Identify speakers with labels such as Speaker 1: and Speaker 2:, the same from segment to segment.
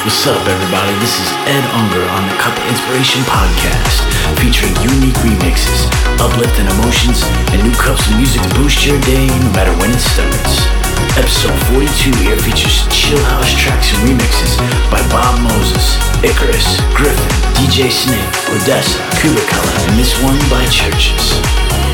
Speaker 1: What's up, everybody? This is Ed Unger on the Cup Inspiration podcast, featuring unique remixes, uplifting emotions, and new cups of music to boost your day no matter when it starts. Episode 42 here features chill house tracks and remixes by Bob Moses, Icarus, Gryffin, DJ Snake, Odesza, Cubicolor, and this one by CHVRCHES.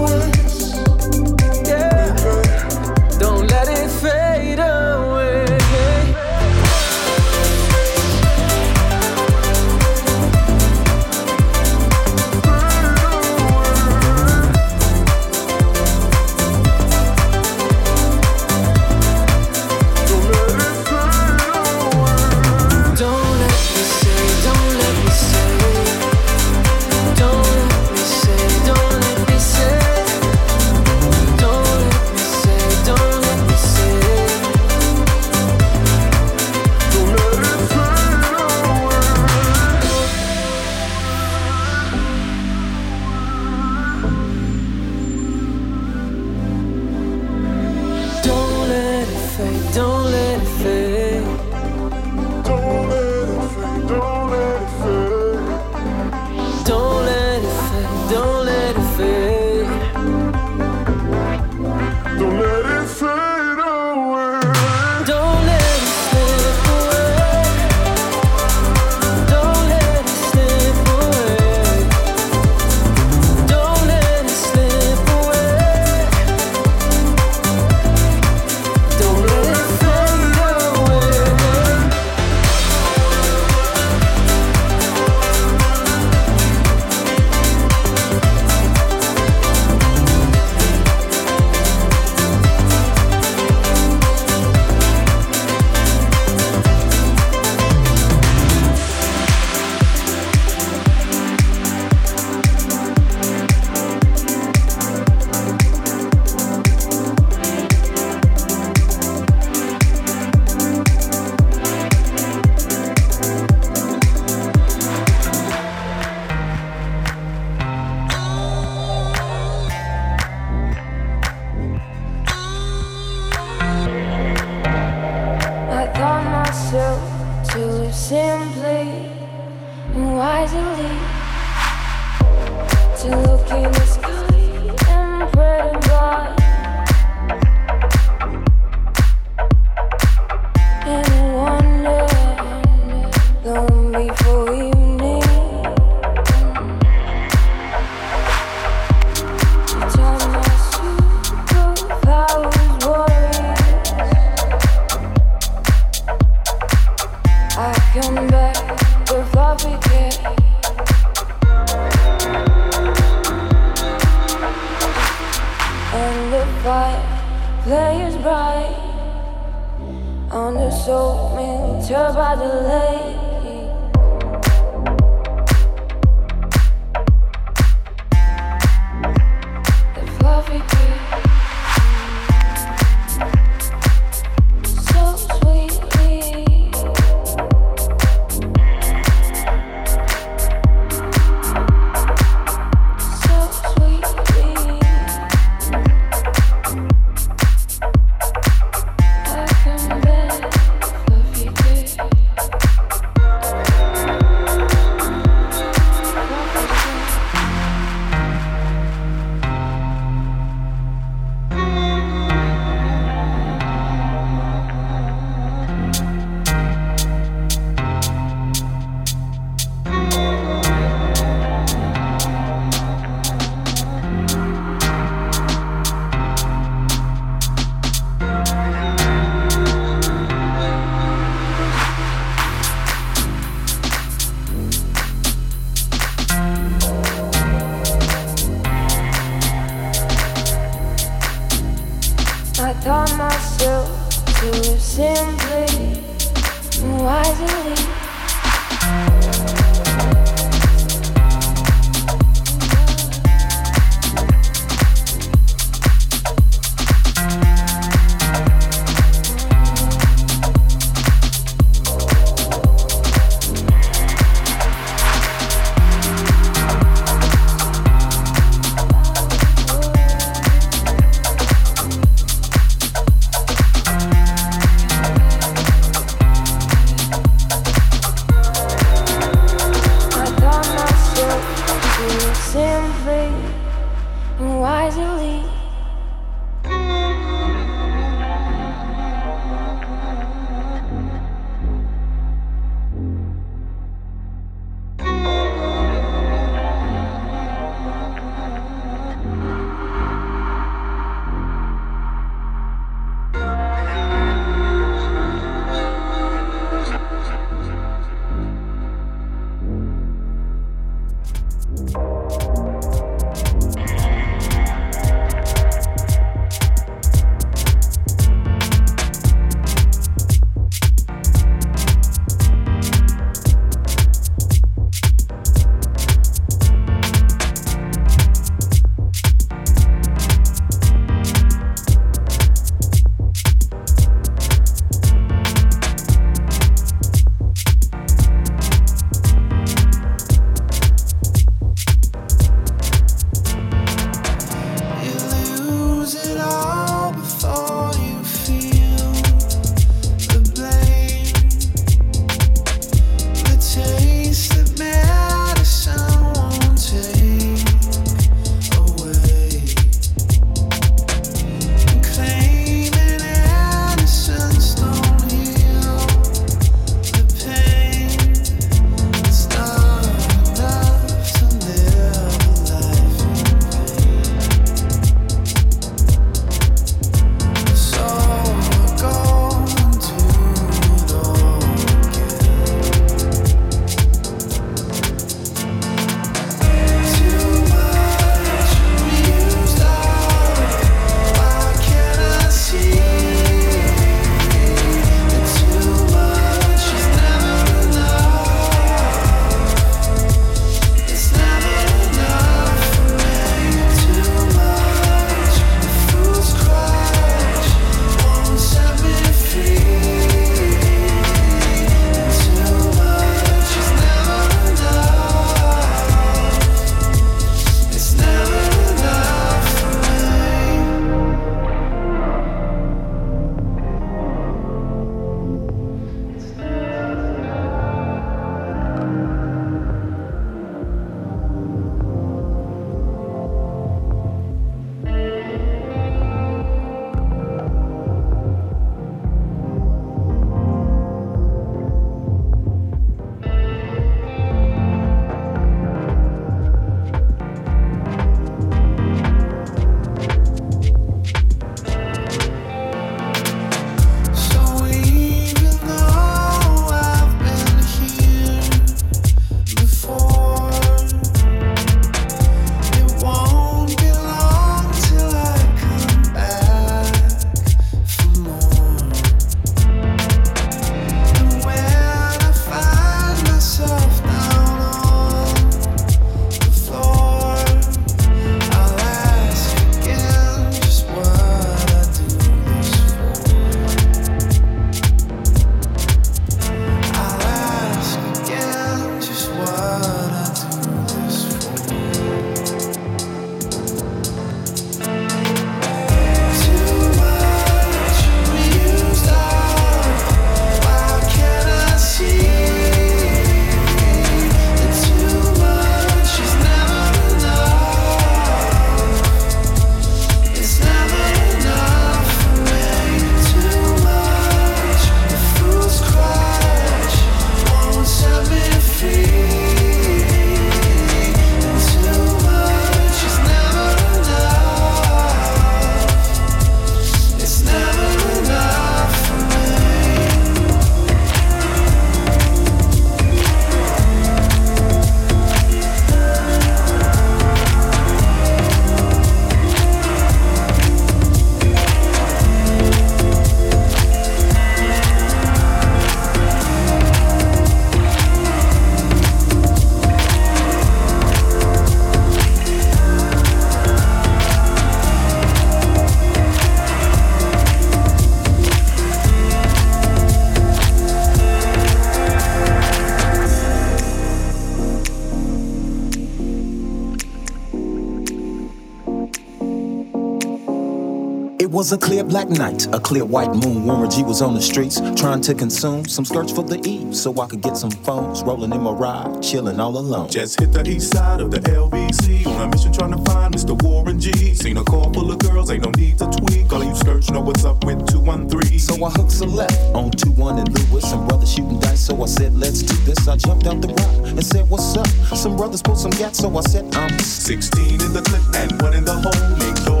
Speaker 2: Was a clear black night, a clear white moon. Warren G was on the streets trying to consume some skirts for the eve so I could get some phones. Rolling in my ride, chilling all alone.
Speaker 3: Just hit the east side of the LBC on a mission trying to find Mr. Warren G. Seen a car full of girls, ain't no need to tweak. All you skirts know what's up with 213.
Speaker 2: So I hooked a left on 21 and Lewis. Some brothers shooting dice, so I said, let's do this. I jumped out the rock and said, what's up? Some brothers pulled some gas, so I said, I'm
Speaker 3: 16 in the clip and one in the hole. Dogg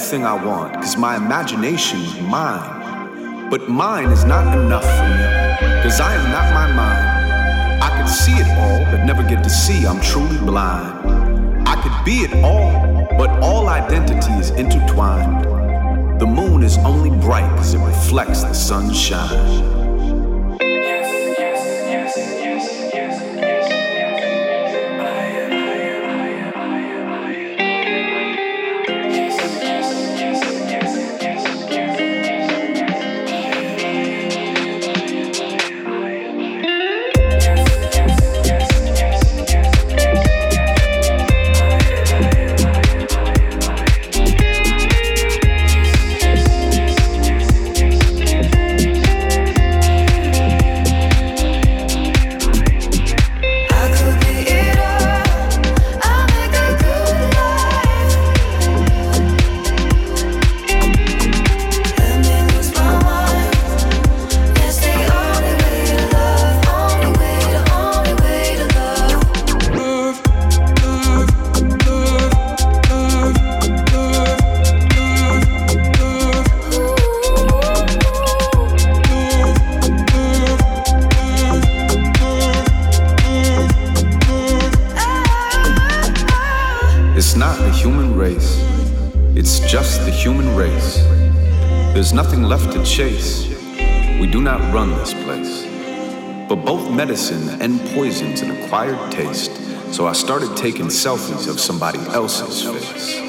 Speaker 4: have everything I want because my imagination is mine. But mine is not enough for me because I am not my mind. I could see it all, but never get to see I'm truly blind. I could be it all, but all identity is intertwined. The moon is only bright because it reflects the sunshine. Medicine and poison's an acquired taste, so I started taking selfies of somebody else's face.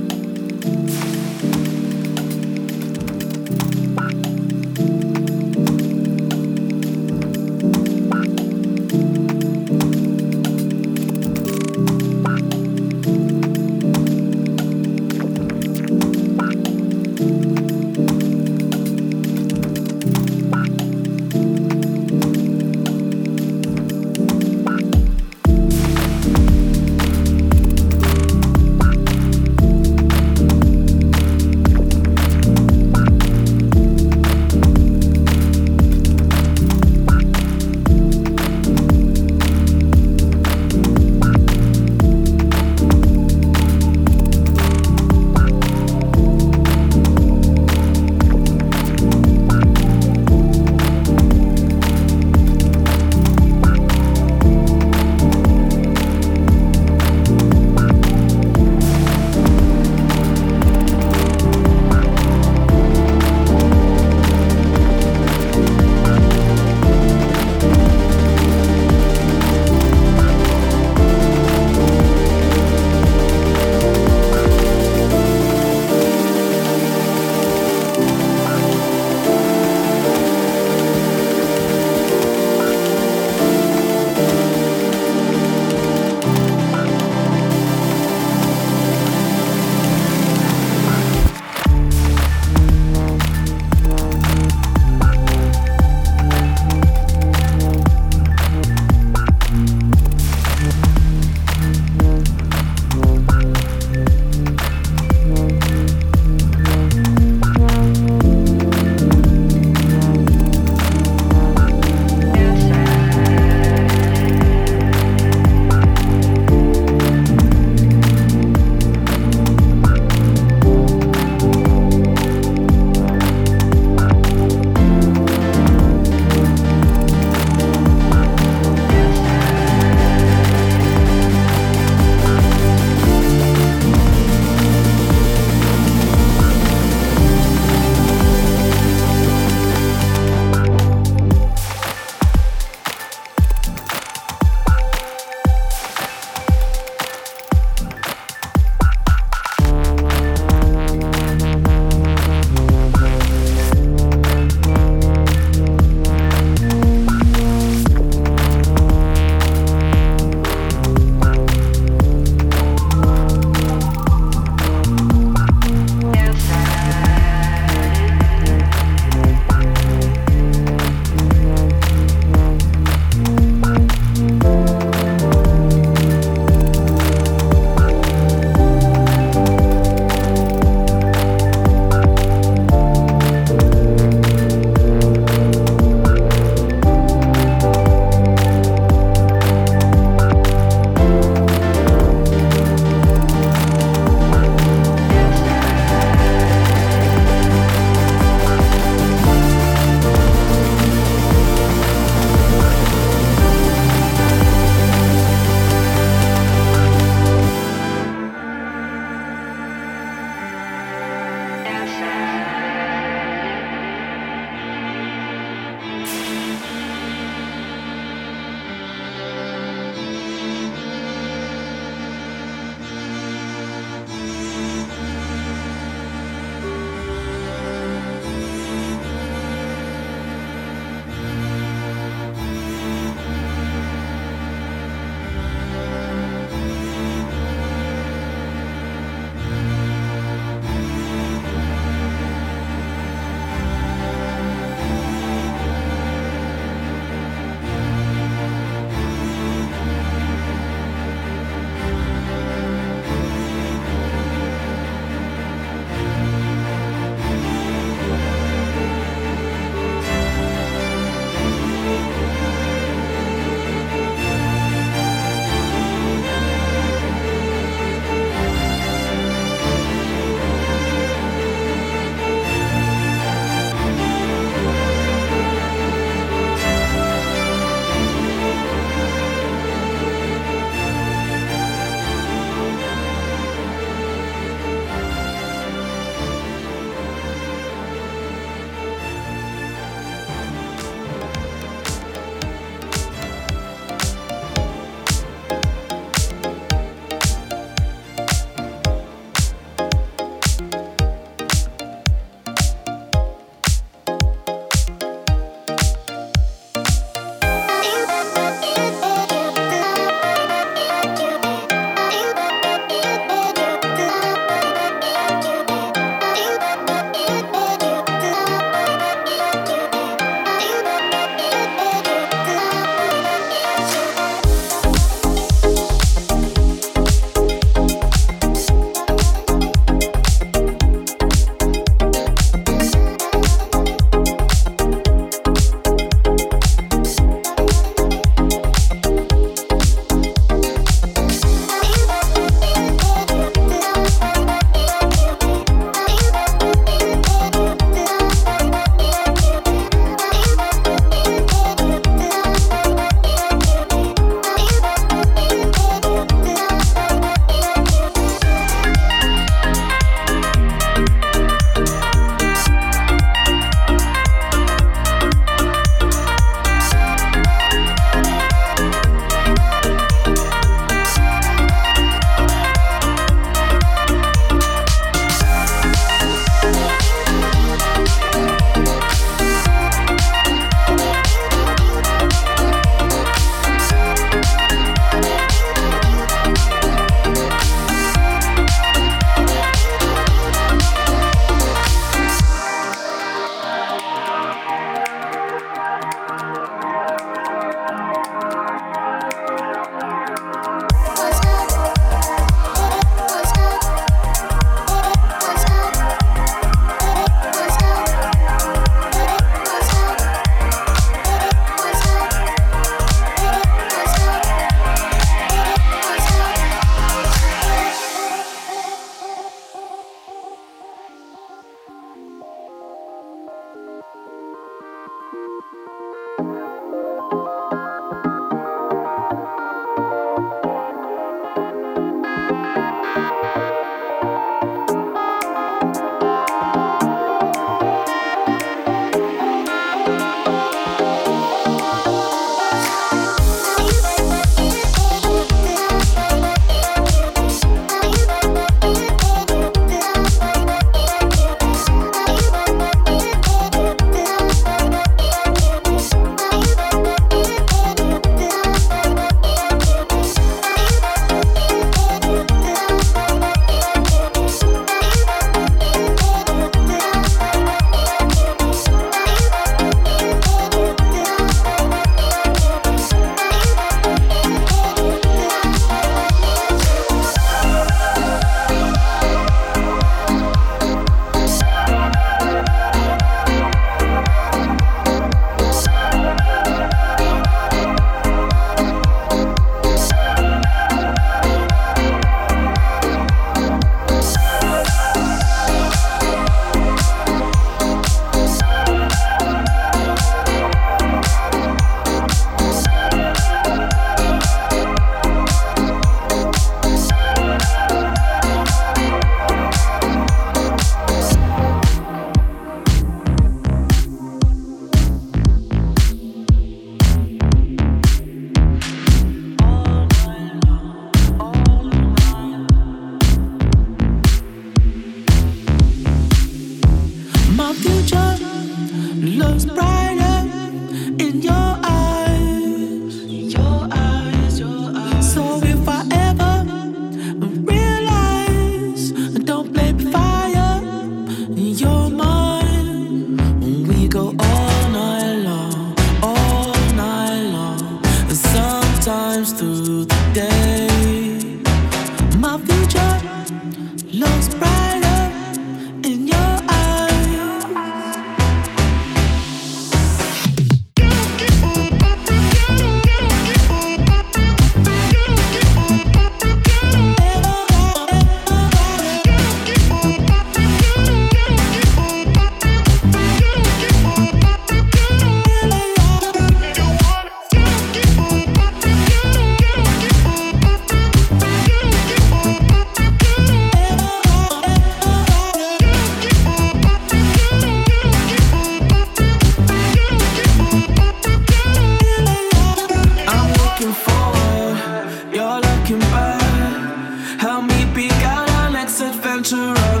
Speaker 1: Just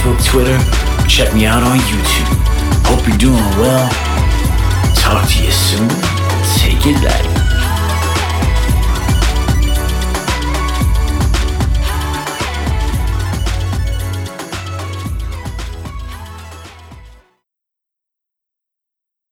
Speaker 5: Facebook, Twitter. Check me out on YouTube.